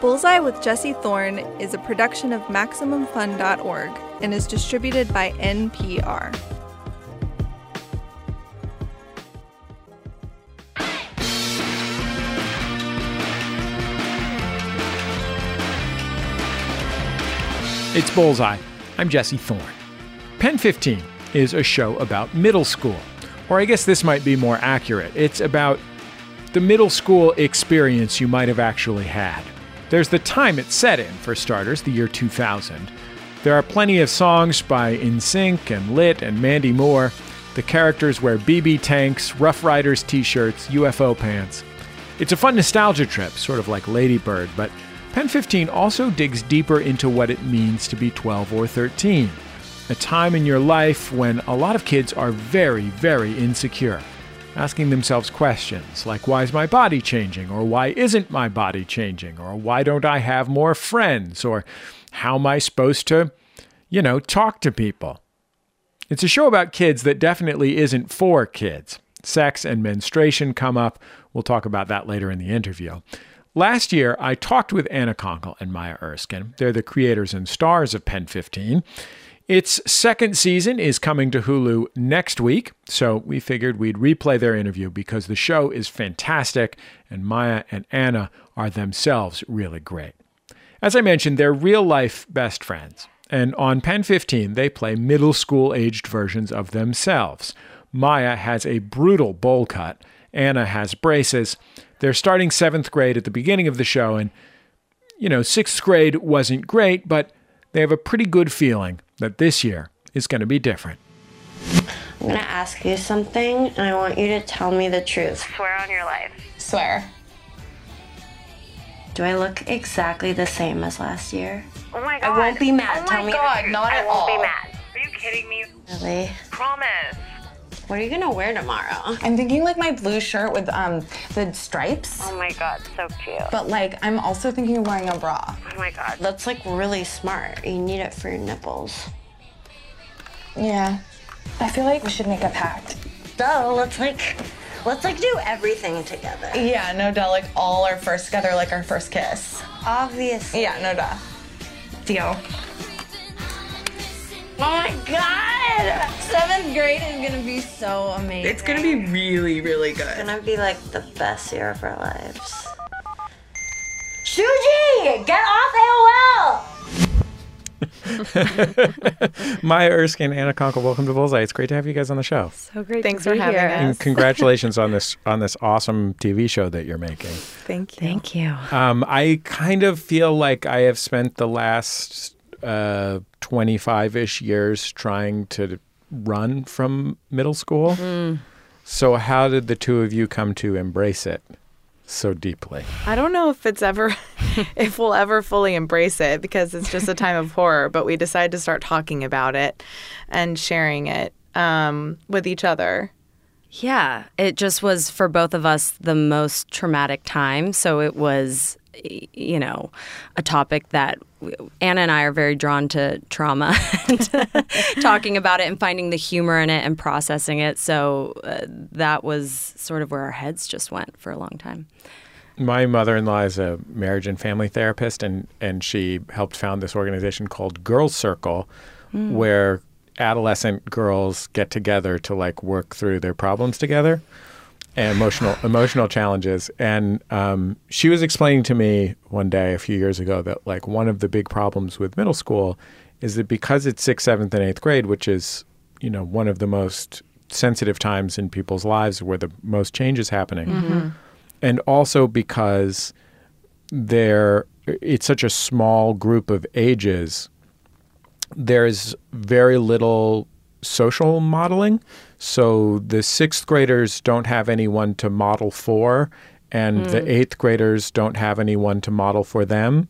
Bullseye with Jesse Thorne is a production of MaximumFun.org and is distributed by NPR. It's Bullseye. I'm Jesse Thorne. Pen 15 is a show about middle school. Or I guess this might be more accurate. It's about the middle school experience you might have actually had. There's the time it set in, for starters, the year 2000. There are plenty of songs by NSYNC and Lit and Mandy Moore. The characters wear BB tanks, Ruff Ryders t shirts, UFO pants. It's a fun nostalgia trip, sort of like Ladybird, but Pen 15 also digs deeper into what it means to be 12 or 13. A time in your life when a lot of kids are very, very insecure, asking themselves questions like, why is my body changing? Or why isn't my body changing? Or why don't I have more friends? Or how am I supposed to, you know, talk to people? It's a show about kids that definitely isn't for kids. Sex and menstruation come up. We'll talk about that later in the interview. Last year, I talked with Anna Konkle and Maya Erskine. They're the creators and stars of Pen 15. Its second season is coming to Hulu next week, so we figured we'd replay their interview because the show is fantastic and Maya and Anna are themselves really great. As I mentioned, they're real life best friends, and on Pen 15, they play middle school aged versions of themselves. Maya has a brutal bowl cut, Anna has braces. They're starting seventh grade at the beginning of the show, and, you know, sixth grade wasn't great, but they have a pretty good feeling that this year is going to be different. I'm gonna ask you something, and I want you to tell me the truth. Swear on your life. Swear. Do I look exactly the same as last year? Oh my god. Oh I won't be mad. Oh my Tell me the god, truth. not I at won't all. be mad. Are you kidding me? Really? Promise. What are you gonna wear tomorrow? I'm thinking like my blue shirt with um the stripes. Oh my god, so cute. But like I'm also thinking of wearing a bra. Oh my god. That's like really smart. You need it for your nipples. Yeah. I feel like we should make a pact. So let's like, let's like do everything together. Yeah, no doubt. Like all our first together, like our first kiss. Obviously. Yeah, no doubt. Deal. Oh my god! Seventh grade is gonna be so amazing. It's gonna be really, really good. It's gonna be like the best year of our lives. Shuji, get off AOL! Maya Erskine, Anna Konkle, welcome to Bullseye. It's great to have you guys on the show. So great. Thanks to for be having here. us. And congratulations on this on this awesome TV show that you're making. Thank you. Thank you. Um, I kind of feel like I have spent the last uh, 25-ish years trying to run from middle school. So how did the two of you come to embrace it so deeply? I don't know if it's ever, if we'll ever fully embrace it because it's just a time of horror. But we decided to start talking about it and sharing it um, with each other. Yeah, it just was for both of us the most traumatic time. So it was, y- you know, a topic that Anna and I are very drawn to trauma and talking about it and finding the humor in it and processing it. So uh, that was sort of where our heads just went for a long time. My mother-in-law is a marriage and family therapist, and and she helped found this organization called Girls Circle, where adolescent girls get together to like work through their problems together and emotional emotional challenges. And um, she was explaining to me one day a few years ago that like one of the big problems with middle school is that because it's sixth, seventh, and eighth grade, which is you know one of the most sensitive times in people's lives where the most change is happening and also because there it's such a small group of ages there's very little social modeling so the sixth graders don't have anyone to model for and the eighth graders don't have anyone to model for them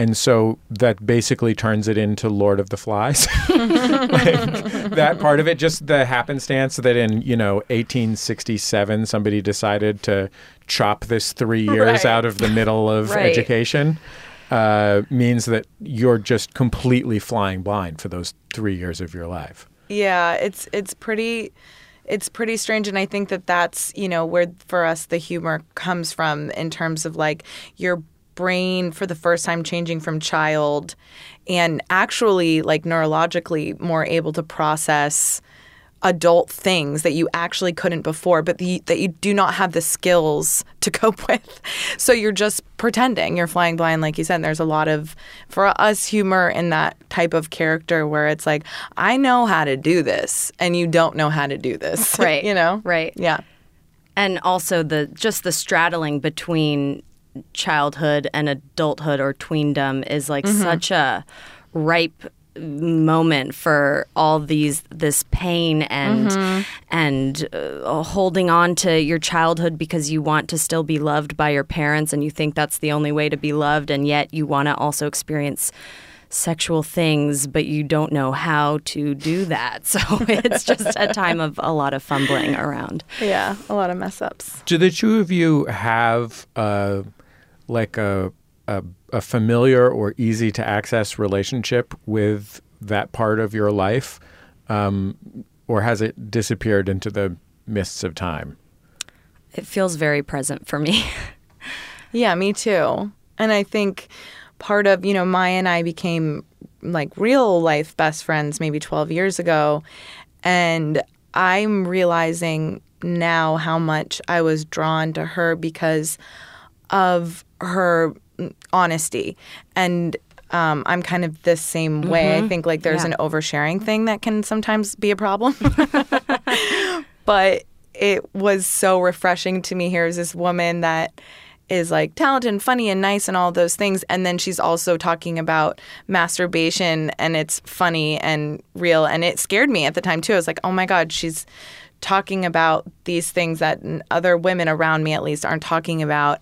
and so that basically turns it into Lord of the Flies. like, that part of it, just the happenstance that in you know 1867 somebody decided to chop this three years Right. out of the middle of Right. education, uh, means that you're just completely flying blind for those three years of your life. Yeah, it's it's pretty it's pretty strange and I think that that's, you know, where for us the humor comes from in terms of like you're brain for the first time changing from child and actually like neurologically more able to process adult things that you actually couldn't before, but the, that you do not have the skills to cope with. So you're just pretending. You're flying blind, like you said. And There's a lot of, for us, humor in that type of character where it's like, I know how to do this, and you don't know how to do this. Right. you know? Right. Yeah. and also the just the straddling between childhood and adulthood or tweendom is like mm-hmm. such a ripe moment for all these this pain and and uh, holding on to your childhood because you want to still be loved by your parents and you think that's the only way to be loved and yet you want to also experience sexual things but you don't know how to do that so it's just a time of a lot of fumbling around Yeah. A lot of mess ups. Do the two of you have uh, like a, a a familiar or easy to access relationship with that part of your life, um, or has it disappeared into the mists of time? it feels very present for me Yeah, me too. And I think part of, you know, Maya and I became like real life best friends maybe 12 years ago. And I'm realizing now how much I was drawn to her because of her honesty. And um, I'm kind of the same way. I think like there's Yeah. an oversharing thing that can sometimes be a problem. but it was so refreshing to me. Here's this woman that is like talented and funny and nice and all those things. And then she's also talking about masturbation and it's funny and real. And it scared me at the time too. I was like, oh my God, she's talking about these things that other women around me at least aren't talking about.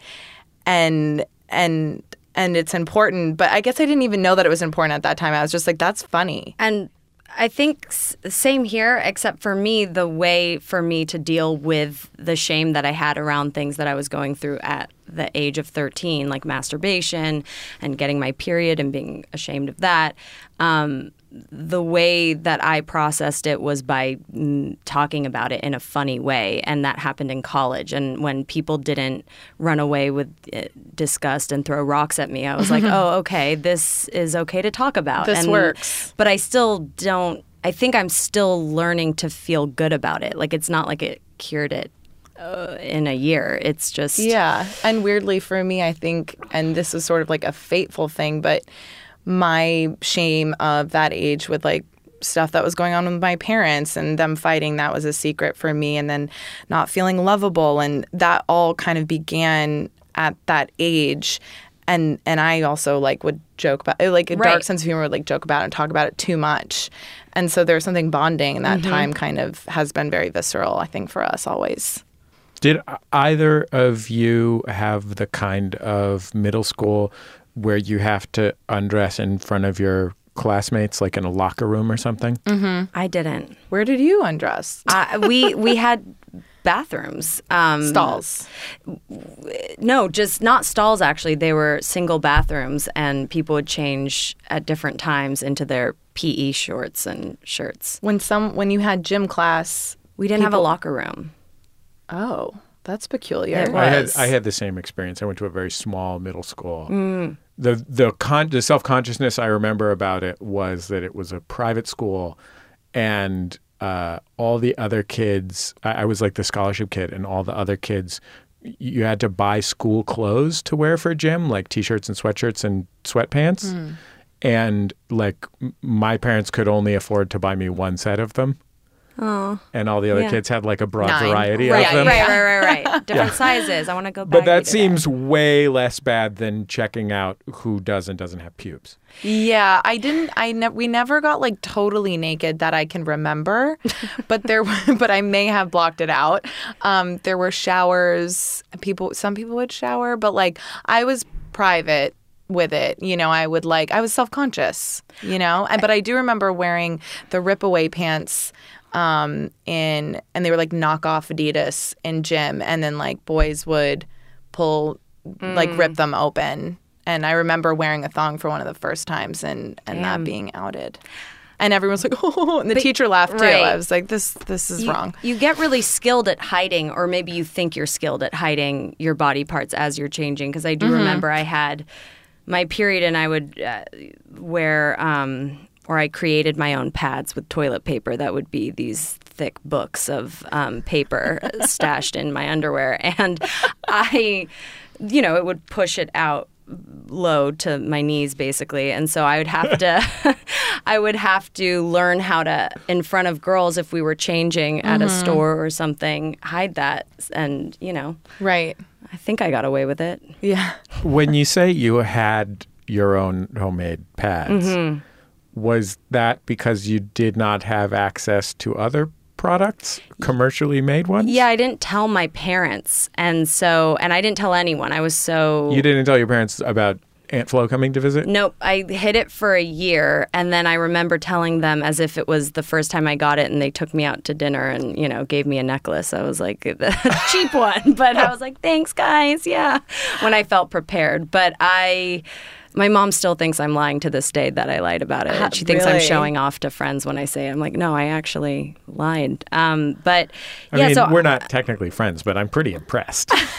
And, and, and it's important, but I guess I didn't even know that it was important at that time. I was just like, that's funny. And I think same here, except for me, the way for me to deal with the shame that I had around things that I was going through at the age of 13, like masturbation and getting my period and being ashamed of that. Um, the way that I processed it was by mm, talking about it in a funny way, and that happened in college. And when people didn't run away with uh, disgust and throw rocks at me, I was like, "Oh, okay, this is okay to talk about. This and, works. But I still don't. I think I'm still learning to feel good about it. Like it's not like it cured it uh, in a year. It's just Yeah. And weirdly for me, I think, and this is sort of like a fateful thing, but my shame of that age with like stuff that was going on with my parents and them fighting, that was a secret for me. And then not feeling lovable. And that all kind of began at that age. And, and I also like would joke about it, like a dark sense of humor would like joke about it and talk about it too much. And so there's something bonding and that mm-hmm. time kind of has been very visceral, I think, for us always. Did either of you have the kind of middle school where you have to undress in front of your classmates, like in a locker room or something? I didn't. Where did you undress? I, we we had bathrooms. Um, Stalls. No, just not stalls. Actually, they were single bathrooms, and people would change at different times into their PE shorts and shirts. When some when you had gym class, We didn't have a locker room. oh, that's peculiar. It I had. I had the same experience. I went to a very small middle school. The the con- the self consciousness I remember about it was that it was a private school, and uh, all the other kids. I, I was like the scholarship kid, and all the other kids. You had to buy school clothes to wear for gym, like t-shirts and sweatshirts and sweatpants. And like m- my parents could only afford to buy me one set of them. Oh, And all the other Yeah. kids had like a broad Nine. variety Right, of them. right, right, right, right. Different sizes. I want to go. Back. But that today. seems way less bad than checking out who does and doesn't have pubes. Yeah, I didn't. I ne- we never got like totally naked that I can remember, but there. But I may have blocked it out. Um, there were showers. People. Some people would shower, but like I was private with it. You know, I would like. I was self conscious. You know, and but I do remember wearing the rip away pants. Um, in and they were like knockoff Adidas in gym, and then like boys would pull like rip them open. And I remember wearing a thong for one of the first times and, and that being outed. And everyone's like, oh, and the teacher laughed too. right. I was like, this this is you, wrong. You get really skilled at hiding, or maybe you think you're skilled at hiding your body parts as you're changing. Because I do Mm-hmm. remember I had my period, and I would uh, wear, um, or I created my own pads with toilet paper that would be these thick books of um, paper stashed in my underwear, and I, you know, it would push it out low to my knees basically and so i would have to i would have to learn how to in front of girls if we were changing at a store or something hide that and you know Right. i think i got away with it Yeah. when you say you had your own homemade pads, Mm-hmm. Was that because you did not have access to other products, commercially made ones? yeah i didn't tell my parents and so and i didn't tell anyone i was so You didn't tell your parents about Aunt Flo coming to visit? Nope. I hid it for a year. And then I remember telling them as if it was the first time I got it and they took me out to dinner and, you know, gave me a necklace. I was like, the cheap one. But I was like, thanks, guys. Yeah. When I felt prepared. But I. My mom still thinks I'm lying to this day that I lied about it. Uh-huh, she thinks I'm showing off to friends when I say it. I'm like, no, I actually lied. Um, but I yeah, mean, so we're not technically friends, but I'm pretty impressed.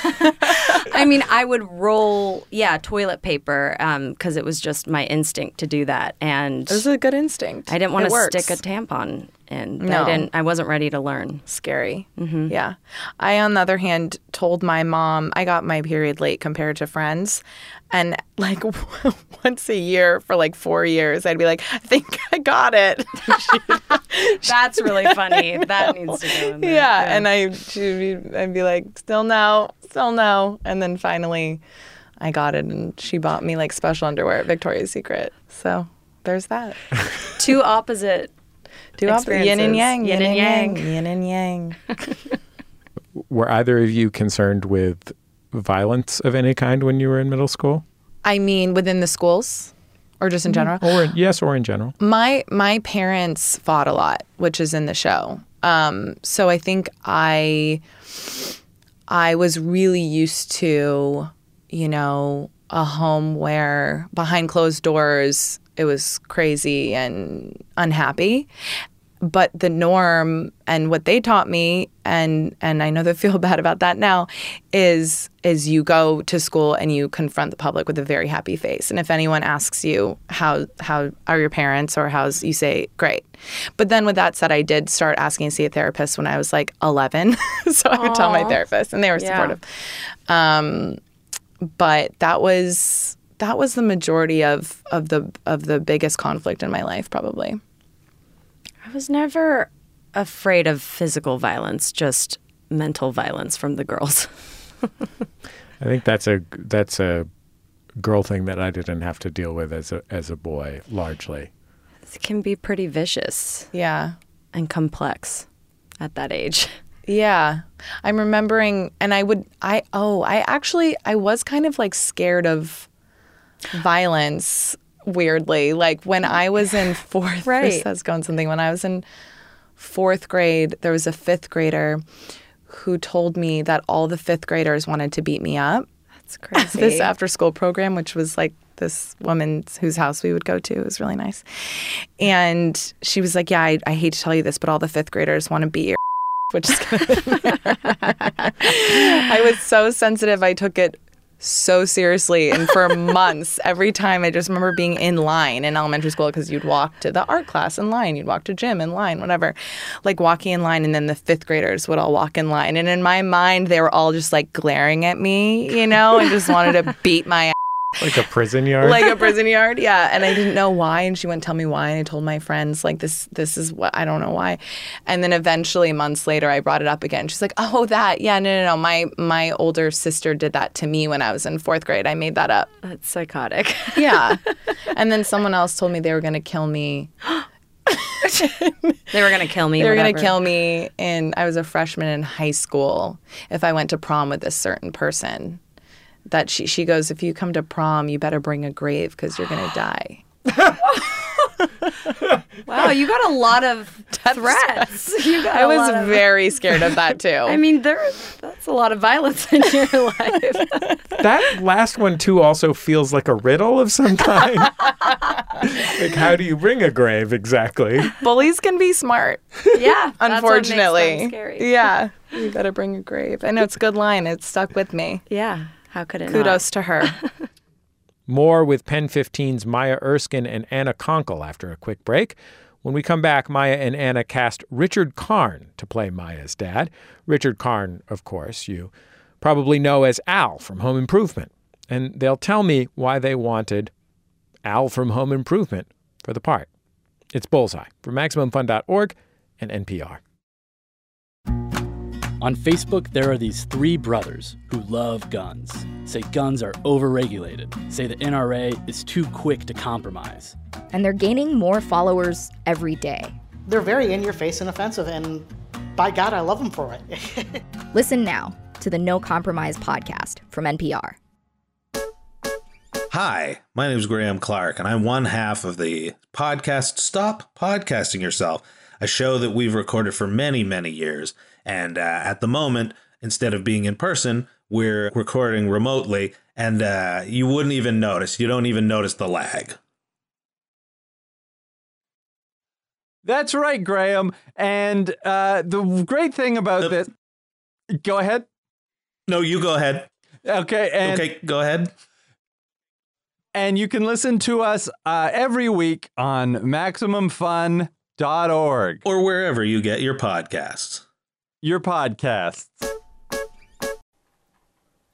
I mean, I would roll, yeah, toilet paper um, because it was just my instinct to do that, and It was a good instinct. I didn't want to stick a tampon in. No. I didn't. I wasn't ready to learn. scary. Mm-hmm. Yeah. I, on the other hand, told my mom I got my period late compared to friends. And like once a year for like four years, I'd be like, I think I got it. That's really funny. that needs to go in there. yeah. And I, she'd be, I'd be like, still no, still no. And then finally I got it and she bought me like special underwear at Victoria's Secret. So there's that. two opposite. Two op- yin and yang, Yin and yang. yin and yang. Were either of you concerned with violence of any kind when you were in middle school? I mean, within the schools or just in general? Or yes, or in general? my my parents fought a lot, which is in the show. Um, so I think I I was really used to, you know, a home where behind closed doors it was crazy and unhappy. But the norm and what they taught me and and I know they feel bad about that now is is you go to school and you confront the public with a very happy face. And if anyone asks you how how are your parents or how's you say great. But then with that said, I did start asking to see a therapist when I was like 11. so I would tell my therapist and they were Yeah. supportive. Um, but that was that was the majority of of the of the biggest conflict in my life probably. I was never afraid of physical violence, just mental violence from the girls. I think that's a that's a girl thing that I didn't have to deal with as a as a boy largely. it can be pretty vicious Yeah. and complex at that age. Yeah. I'm remembering and I would I oh, I actually I was kind of like scared of violence weirdly. Like when I was in 4th Right. this has gone something when I was in 4th grade, there was a 5th grader who told me that all the 5th graders wanted to beat me up. That's crazy. this after school program, which was like this woman whose house we would go to. It was really nice. And she was like, Yeah, I, I hate to tell you this, but all the fifth graders want to beat your which is kind of I was so sensitive. I took it so seriously. And for months, every time I just remember being in line in elementary school because you'd walk to the art class in line, you'd walk to gym in line, whatever. Like walking in line, and then the fifth graders would all walk in line. And in my mind, they were all just like glaring at me, you know, and just wanted to beat my Like a prison yard. like a prison yard. Yeah, and I didn't know why, and she wouldn't tell me why. And I told my friends like this. This is what I don't know why. And then eventually, months later, I brought it up again. She's like, "Oh, that? Yeah, no, no, no. My my older sister did that to me when I was in fourth grade. I made that up. That's psychotic. Yeah." and then someone else told me they were gonna kill me. they were gonna kill me. They were whatever. gonna kill me, and I was a freshman in high school. If I went to prom with this certain person, that she she goes, if you come to prom, you better bring a grave because you're gonna die. Wow, you got a lot of threats. You got I a was of- very scared of that too. I mean, there. That's a lot of violence in your life. that last one too also feels like a riddle of some kind. like, how do you bring a grave exactly? Bullies can be smart. Yeah, that's what makes them Unfortunately. scary. Yeah. You better bring a grave. I know it's a good line. It stuck with me. Yeah. How could it Kudos to her. More with Pen 15's Maya Erskine and Anna Konkle after a quick break. When we come back, Maya and Anna cast Richard Karn to play Maya's dad. Richard Karn, of course, you probably know as Al from Home Improvement. And they'll tell me why they wanted Al from Home Improvement for the part. It's Bullseye from MaximumFun.org and NPR. On Facebook, there are these three brothers who love guns, say guns are overregulated, say the NRA is too quick to compromise. and they're gaining more followers every day. They're very in your face and offensive, and by God, I love them for it. Listen now to the No Compromise podcast from NPR. Hi, my name is Graham Clark, and I'm one half of the podcast Stop Podcasting Yourself, a show that we've recorded for many, many years. And uh, at the moment, instead of being in person, we're recording remotely, and uh, you wouldn't even notice. You don't even notice the lag. That's right, Graham. And uh, the great thing about this. Go ahead. No, you go ahead. Okay. And, okay, go ahead. And you can listen to us uh, every week on MaximumFun.org. Or wherever you get your podcasts. Your podcasts.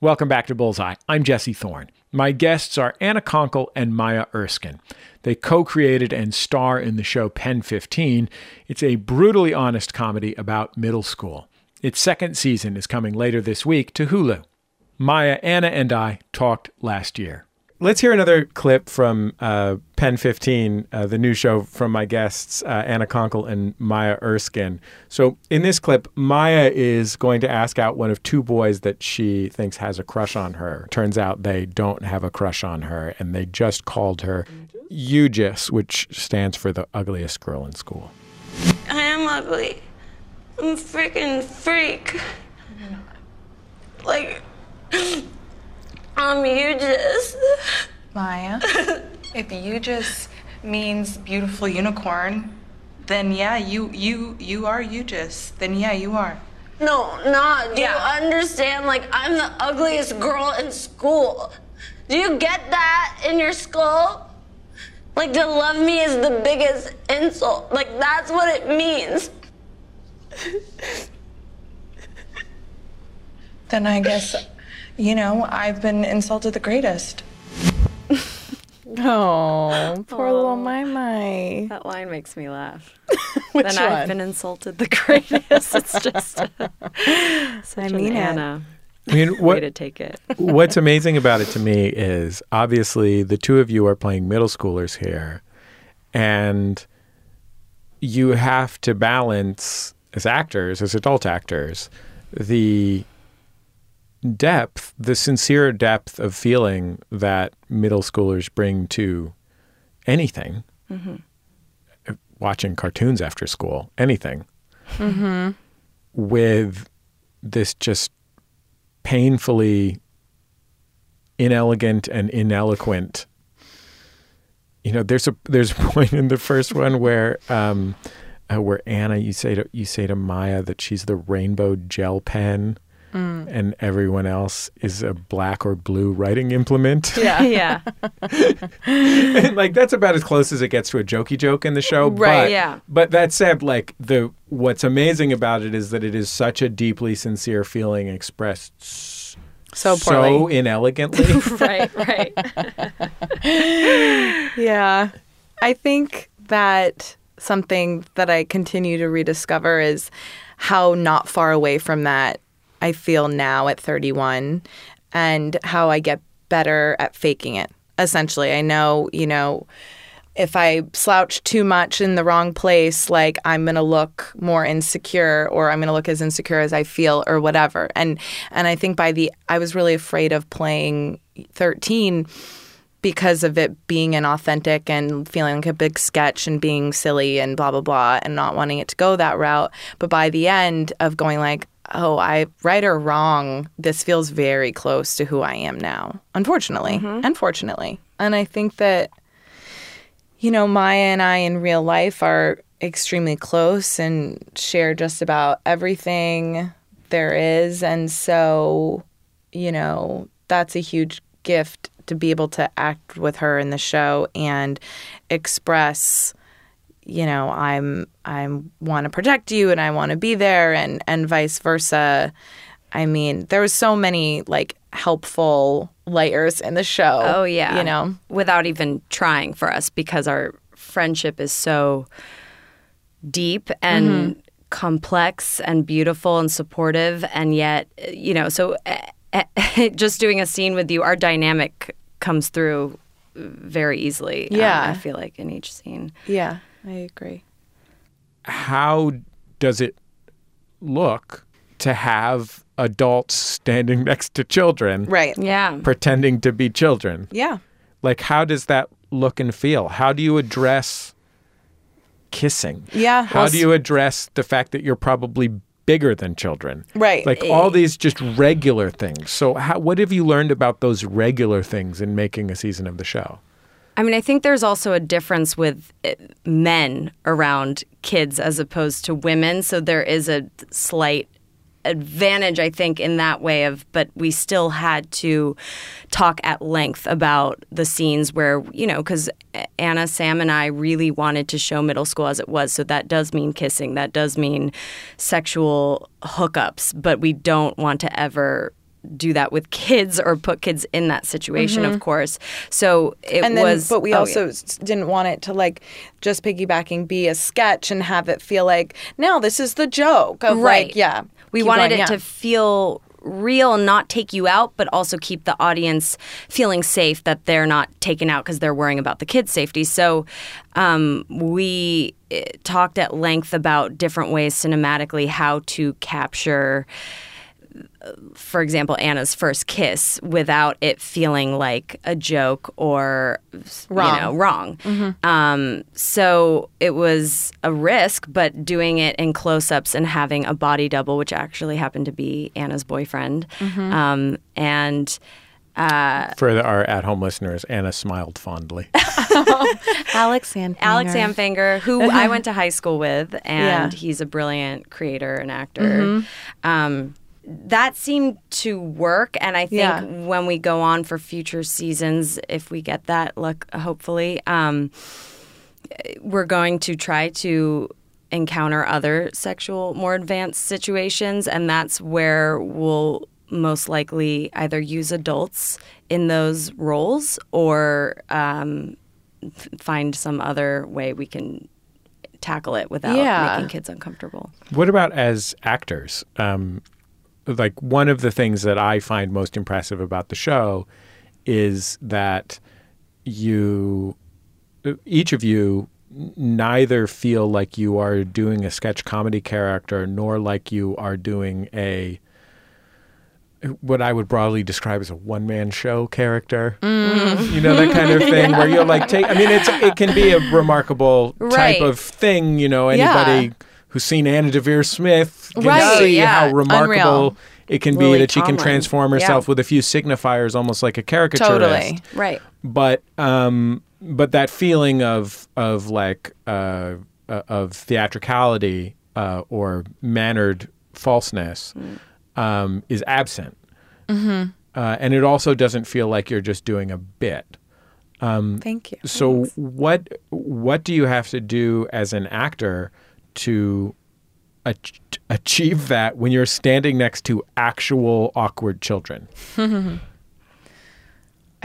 Welcome back to Bullseye. I'm Jesse Thorne. My guests are Anna Konkle and Maya Erskine. They co created and star in the show Pen 15. It's a brutally honest comedy about middle school. Its second season is coming later this week to Hulu. Maya, Anna, and I talked last year. Let's hear another clip from uh, Pen 15, uh, the new show from my guests, uh, Anna Konkle and Maya Erskine. So, in this clip, Maya is going to ask out one of two boys that she thinks has a crush on her. Turns out they don't have a crush on her, and they just called her Eugis, which stands for the ugliest girl in school. I am ugly. I'm a freaking freak. Like, I'm you just. Maya, if you just means beautiful unicorn, then yeah, you you you are you just. Then yeah, you are. No, not. Do Yeah. you understand? Like, I'm the ugliest girl in school. Do you get that in your skull? Like, to love me is the biggest insult. Like, that's what it means. Then I guess, you know, I've been insulted the greatest. Oh, poor little oh, my my. That line makes me laugh. Which then one? I've been insulted the greatest. it's just uh, such I mean an it. Anna I mean, way what, to take it. what's amazing about it to me is obviously the two of you are playing middle schoolers here, and you have to balance as actors, as adult actors, the depth, the sincere depth of feeling that middle schoolers bring to anything, Mm-hmm. watching cartoons after school, anything, Mm-hmm. with this just painfully inelegant and ineloquent. You know, there's a there's a point in the first one where um, uh, where Anna you say to you say to Maya that she's the rainbow gel pen, Mm. and everyone else is a black or blue writing implement. Yeah. yeah. And, like that's about as close as it gets to a jokey joke in the show. Right, But, yeah. But that said, like the what's amazing about it is that it is such a deeply sincere feeling expressed s- So so poorly. inelegantly. right, right. Yeah. I think that something that I continue to rediscover is how not far away from that I feel now at 31 and how I get better at faking it. Essentially, I know, you know, if I slouch too much in the wrong place, like I'm gonna look more insecure or I'm gonna look as insecure as I feel or whatever. And and I think by the I was really afraid of playing 13 because of it being inauthentic and feeling like a big sketch and being silly and blah blah blah and not wanting it to go that route. But by the end of going like, oh, I right or wrong, this feels very close to who I am now. Unfortunately, mm-hmm. unfortunately, and I think that you know, Maya and I in real life are extremely close and share just about everything there is. And so, you know, that's a huge gift to be able to act with her in the show and express you know i'm i want to protect you and i want to be there and and vice versa i mean there was so many like helpful layers in the show Oh yeah. you know without even trying for us because our friendship is so deep and Mm-hmm. complex and beautiful and supportive and yet you know so eh, eh, just doing a scene with you our dynamic comes through very easily um, Yeah. I feel like in each scene yeah i agree How does it look to have adults standing next to children right yeah pretending to be children? yeah Like, how does that look and feel? How do you address kissing? Yeah. How Well, do you address the fact that you're probably bigger than children? Right. Like all these just regular things. So, how, what have you learned about those regular things in making a season of the show? I mean, I think there's also a difference with eh, men around kids as opposed to women. So there is a slight advantage, I think, in that way of, but we still had to talk at length about the scenes where, you know, because Anna, Sam, and I really wanted to show middle school as it was. So that does mean kissing, that does mean sexual hookups, but we don't want to ever do that with kids or put kids in that situation, Mhm. of course. So it and then, was. but we oh, also yeah. didn't want it to like just piggybacking be a sketch and have it feel like now this is the joke of right. like yeah we wanted going, it yeah. to feel real, not take you out, but also keep the audience feeling safe that they're not taken out because they're worrying about the kids' safety. So um, we eh, talked at length about different ways cinematically how to capture for example, Anna's first kiss without it feeling like a joke or Wrong. you know wrong. Mhm. Um, so it was a risk, but doing it in close-ups and having a body double, which actually happened to be Anna's boyfriend, Mhm. um, and. Uh, For our at home listeners, Anna smiled fondly. Alex Anfanger. Alex Anfanger, who I went to high school with, and Yeah. he's a brilliant creator and actor. Mhm. Um, that seemed to work, and I think Yeah. when we go on for future seasons, if we get that luck, hopefully, um, we're going to try to encounter other sexual, more advanced situations, and that's where we'll most likely either use adults in those roles or um, find some other way we can tackle it without Yeah. making kids uncomfortable. What about as actors? Um, like one of the things that I find most impressive about the show is that you, each of you, neither feel like you are doing a sketch comedy character nor like you are doing a what I would broadly describe as a one man show character. Mm. You know, that kind of thing where you're like take I mean it's it can be a remarkable Right. type of thing, you know, Yeah. Anybody who's seen Anna Deavere Smith can Right, see yeah. how remarkable Unreal. it can be Lily that she can Tomlin. transform Yeah. herself with a few signifiers almost like a caricaturist. Totally. Right. But um but that feeling of of like uh, uh of theatricality uh, or mannered falseness um, is absent. Mm-hmm. Uh, and it also doesn't feel like you're just doing a bit. Um, Thank you. So what what do you have to do as an actor to ach- achieve that when you're standing next to actual awkward children? I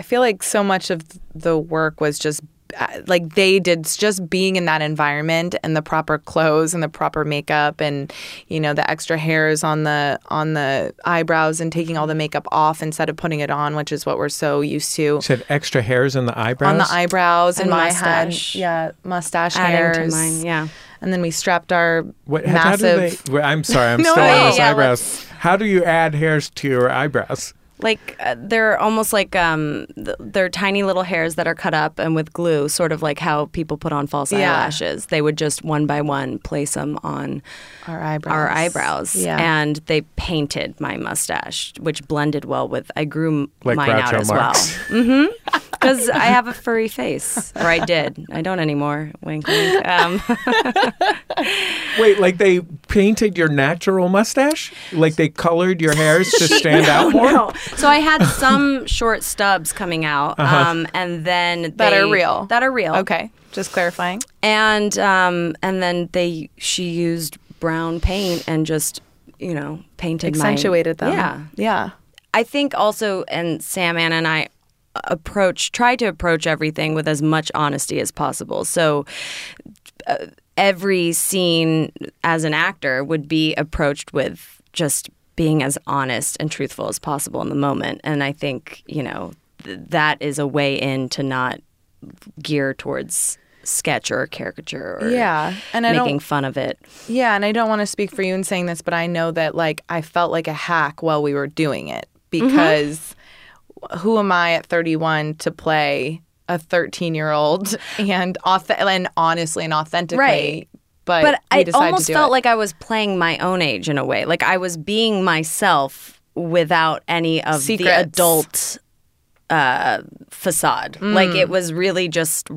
feel like so much of the work was just uh, like they did just being in that environment and the proper clothes and the proper makeup and you know the extra hairs on the on the eyebrows and taking all the makeup off instead of putting it on which is what we're so used to You said extra hairs in the eyebrows. on the eyebrows And and, my mustache. head yeah mustache Adding to hairs mine, yeah. And then we strapped our What, how do massive they, well, I'm sorry, I'm No, still on Yeah, eyebrows. How do you add hairs to your eyebrows? Like uh, they're almost like um, th- they're tiny little hairs that are cut up and with glue, sort of like how people put on false Yeah. eyelashes. They would just one by one place them on our eyebrows our eyebrows, Yeah. and they painted my mustache, which blended well with. I grew Like mine out as Marx. well. hmm Because I have a furry face, or I did. I don't anymore. Wink, wink. Um, Wait, like they painted your natural mustache? Like they colored your hairs to stand out more? No. So I had some short stubs coming out, Uh-huh. um, and then That are real. That are real. Okay, just clarifying. And um, and then they she used brown paint and just you know painted my- Accentuated them. Yeah, Yeah. I think also, and Sam, Anna, and I approach try to approach everything with as much honesty as possible. So. Uh, every scene as an actor would be approached with just being as honest and truthful as possible in the moment. And i think you know th- that is a way in to not gear towards sketch or caricature or Yeah, and I making fun of it. Yeah, and I don't want to speak for you in saying this, but I know that like I felt like a hack while we were doing it mm-hmm. because who am I at 31 to play a 13 year old and auth- and honestly and authentically, Right. But but we I almost to do felt it. like I was playing my own age in a way. Like I was being myself without any of the adult uh, facade. Mm. Like it was really just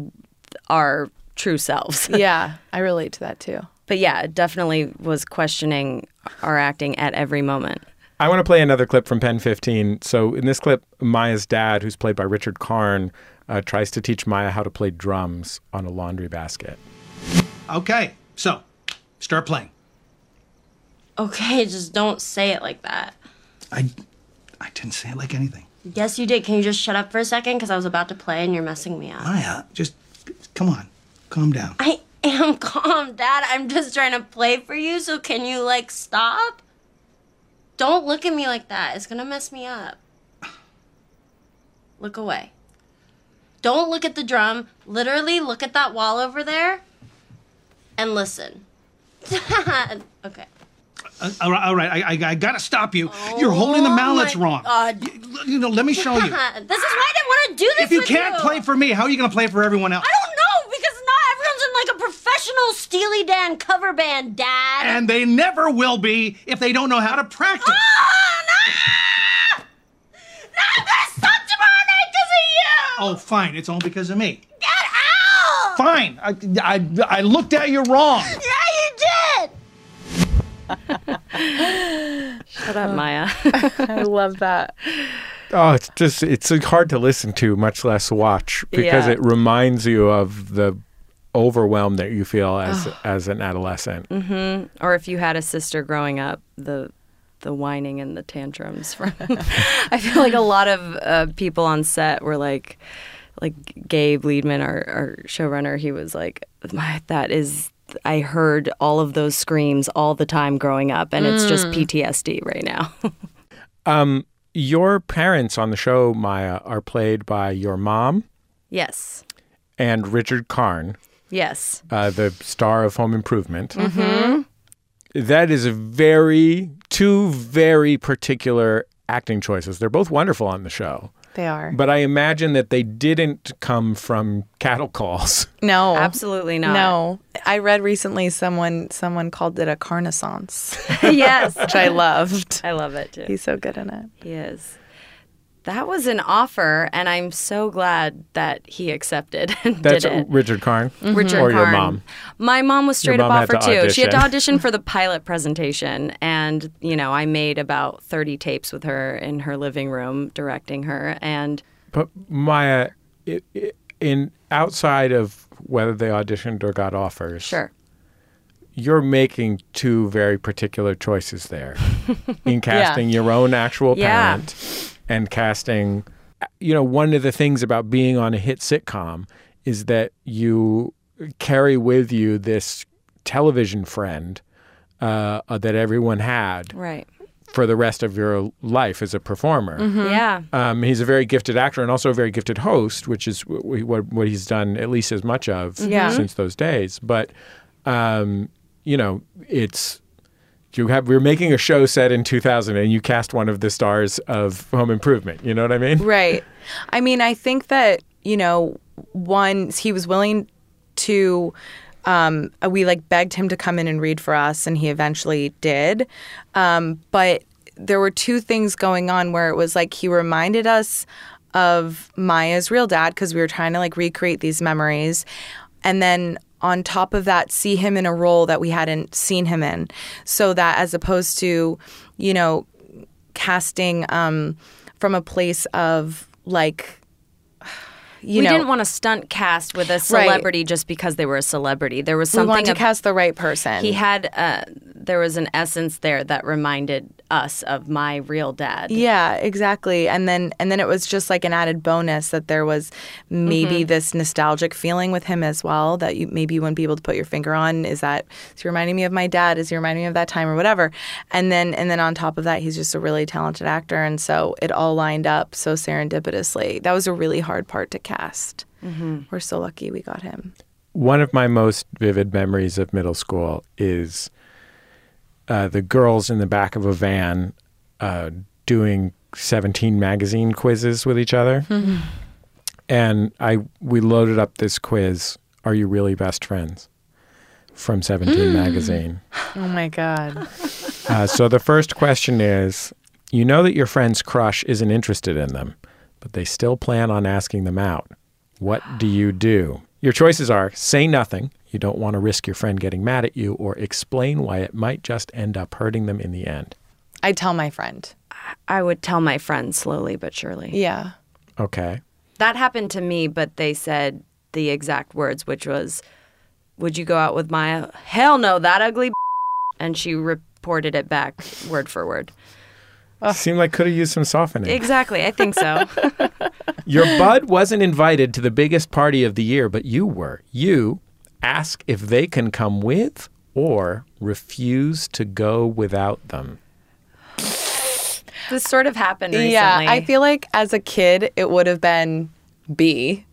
our true selves. yeah, I relate to that too. But yeah, definitely was questioning our acting at every moment. I want to play another clip from Pen 15. So, in this clip, Maya's dad, who's played by Richard Karn, uh, tries to teach Maya how to play drums on a laundry basket. Okay, so start playing. Okay, just don't say it like that. I, I didn't say it like anything. Yes, you did. Can you just shut up for a second? Because I was about to play and you're messing me up. Maya, just come on, calm down. I am calm, Dad. I'm just trying to play for you, so can you, like, stop? Don't look at me like that. It's gonna mess me up. Look away. Don't look at the drum. Literally, look at that wall over there and listen. okay. Uh, all right, all right. I, I, I gotta stop you. You're holding the mallets Oh my wrong. God. You know, let me show you. this is why I didn't want to do this. If you can't play for me, how are you gonna play for everyone else? I don't know because not everyone's in like a professional Steely Dan cover band, Dad. And they never will be if they don't know how to practice. Ah, no! No, I'm gonna stop tomorrow night because of you. Oh, fine. It's all because of me. Out! Fine. I, I, I looked at you wrong. Yeah, you did. Shut up, Maya. I love that. Oh, it's just, it's hard to listen to, much less watch, because Yeah. it reminds you of the overwhelm that you feel as, as an adolescent. Mm-hmm. Or if you had a sister growing up, the the whining and the tantrums. From I feel like a lot of uh, people on set were like, like Gabe Liedman, our, our showrunner. He was like, "My that is." I heard all of those screams all the time growing up, and it's just Mm. PTSD right now. Um, your parents on the show, Maya, are played by your mom yes, and Richard Karn, yes. uh, the star of Home Improvement. Mm-hmm. That is a very, two very particular acting choices. They're both wonderful on the show. They are. But I imagine that they didn't come from cattle calls. No, Absolutely not. No, I read recently someone someone called it a carnaissance. yes, which I loved. I love it too. He's so good in it. He is. That was an offer, and I'm so glad that he accepted and That's did it. Richard Karn mm-hmm. Richard or your mom. My mom was straight Your up mom had offer to too. She had to audition. audition for the pilot presentation, and you know, I made about 30 tapes with her in her living room, directing her, and But Maya, i i in outside of whether they auditioned or got offers, sure, you're making two very particular choices there in casting your own actual Yeah. Parent and casting. You know, one of the things about being on a hit sitcom is that you carry with you this television friend uh, that everyone had right, for the rest of your life as a performer. yeah, Um, he's a very gifted actor and also a very gifted host, which is w- what what he's done at least as much of Yeah. since those days. But um, you know, it's you have we're making a show set in 2000 and you cast one of the stars of Home Improvement. You know what I mean? Right. I mean, I think that, you know, one, he was willing to, um, we like begged him to come in and read for us, and he eventually did. Um, but there were two things going on where it was like he reminded us of Maya's real dad because we were trying to like recreate these memories. And then on top of that, see him in a role that we hadn't seen him in. So that as opposed to, you know, casting um, from a place of like, you we know, didn't want to stunt cast with a celebrity just because they were a celebrity. There was something we wanted to of- cast the right person. He had uh, there was an essence there that reminded us of my real dad. Yeah, exactly. And then and then it was just like an added bonus that there was maybe Mhm. this nostalgic feeling with him as well that you maybe you wouldn't be able to put your finger on. Is that is he reminding me of my dad? Is he reminding me of that time or whatever? And then and then on top of that, he's just a really talented actor, and so it all lined up so serendipitously. That was a really hard part to cast. Mhm. We're so lucky we got him. One of my most vivid memories of middle school is uh, the girls in the back of a van uh, doing 17 magazine quizzes with each other. And I we loaded up this quiz, Are You Really Best Friends? from 17 magazine. Oh my god. Uh, so the first question is You know that your friend's crush isn't interested in them, but they still plan on asking them out. What do you do? Your choices are say nothing, you don't want to risk your friend getting mad at you, or explain why it might just end up hurting them in the end. I tell my friend. I would tell my friend slowly but surely. Yeah. Okay. That happened to me, but they said the exact words, which was, "Would you go out with Maya?" Hell no, that ugly. And she reported it back word for word. Seemed like could have used some softening. Exactly, I think so. Your bud wasn't invited to the biggest party of the year, but you were. You ask if they can come with or refuse to go without them. this sort of happened recently. Yeah, I feel like as a kid it would have been B,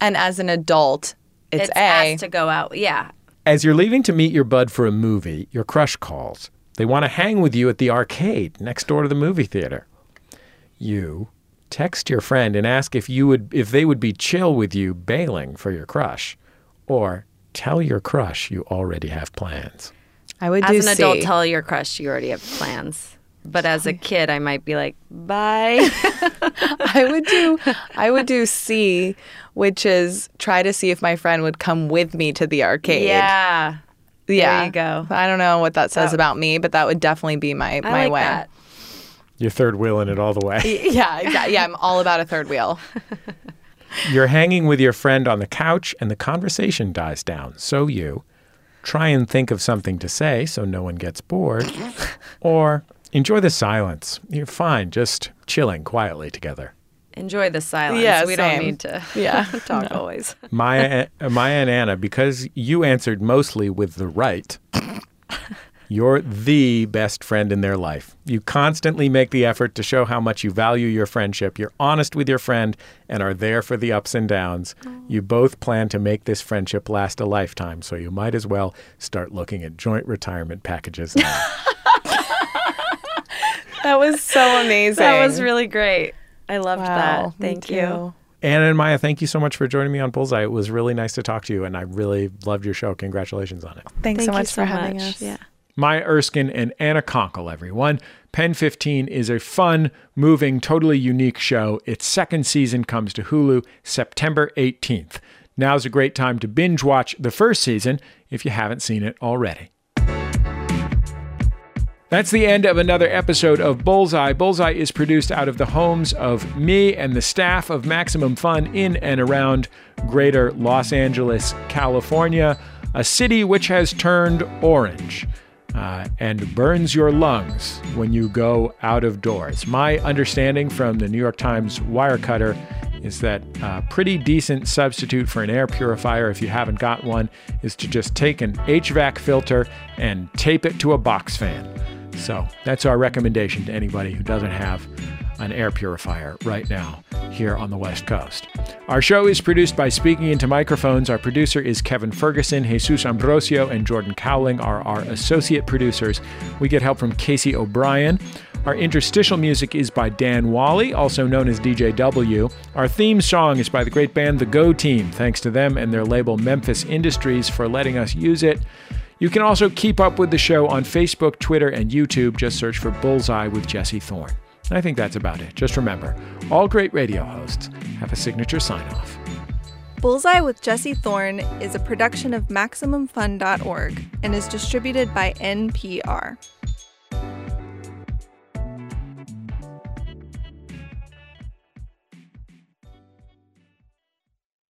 and as an adult it's, it's A. asked to go out. Yeah, As you're leaving to meet your bud for a movie, your crush calls. They want to hang with you at the arcade next door to the movie theater. You text your friend and ask if you would if they would be chill with you bailing for your crush or tell your crush you already have plans. I would do. as do an adult, C. tell your crush you already have plans. But as a kid, I might be like, "Bye." I would do I would do C, which is try to see if my friend would come with me to the arcade. Yeah. Yeah. There you go. I don't know what that says That- about me, but that would definitely be my I my like way. that. You're third wheeling it all the way. Yeah, exactly. Yeah, I'm all about a third wheel. You're hanging with your friend on the couch and the conversation dies down. So you try and think of something to say so no one gets bored, or enjoy the silence. You're fine, just chilling quietly together. Enjoy the silence. Yeah, we don't need to Yeah, talk no. always. Maya, uh, Maya and Anna, because you answered mostly with the right, you're the best friend in their life. You constantly make the effort to show how much you value your friendship. You're honest with your friend and are there for the ups and downs. You both plan to make this friendship last a lifetime, so you might as well start looking at joint retirement packages now. That was so amazing. That was really great. I loved Wow, that. Thank you. too. Anna and Maya, thank you so much for joining me on Bullseye. It was really nice to talk to you, and I really loved your show. Congratulations on it. Thanks Thank so much so for having much. us. Yeah. Maya Erskine and Anna Konkle, everyone. PEN15 is a fun, moving, totally unique show. Its second season comes to Hulu September 18th. Now's a great time to binge watch the first season if you haven't seen it already. That's the end of another episode of Bullseye. Bullseye is produced out of the homes of me and the staff of Maximum Fun in and around greater Los Angeles, California, a city which has turned orange uh, and burns your lungs when you go out of doors. My understanding from the New York Times Wirecutter is that a pretty decent substitute for an air purifier, if you haven't got one, is to just take an HVAC filter and tape it to a box fan. So that's our recommendation to anybody who doesn't have an air purifier right now here on the West Coast. Our show is produced by Speaking Into Microphones. Our producer is Kevin Ferguson, Jesus Ambrosio, and Jordan Cowling are our associate producers. We get help from Casey O'Brien. Our interstitial music is by Dan Wally, also known as DJW. Our theme song is by the great band The Go Team. Thanks to them and their label Memphis Industries for letting us use it. You can also keep up with the show on Facebook, Twitter, and YouTube. Just search for Bullseye with Jesse Thorne. I think that's about it. Just remember, all great radio hosts have a signature sign off. Bullseye with Jesse Thorne is a production of MaximumFun.org and is distributed by NPR.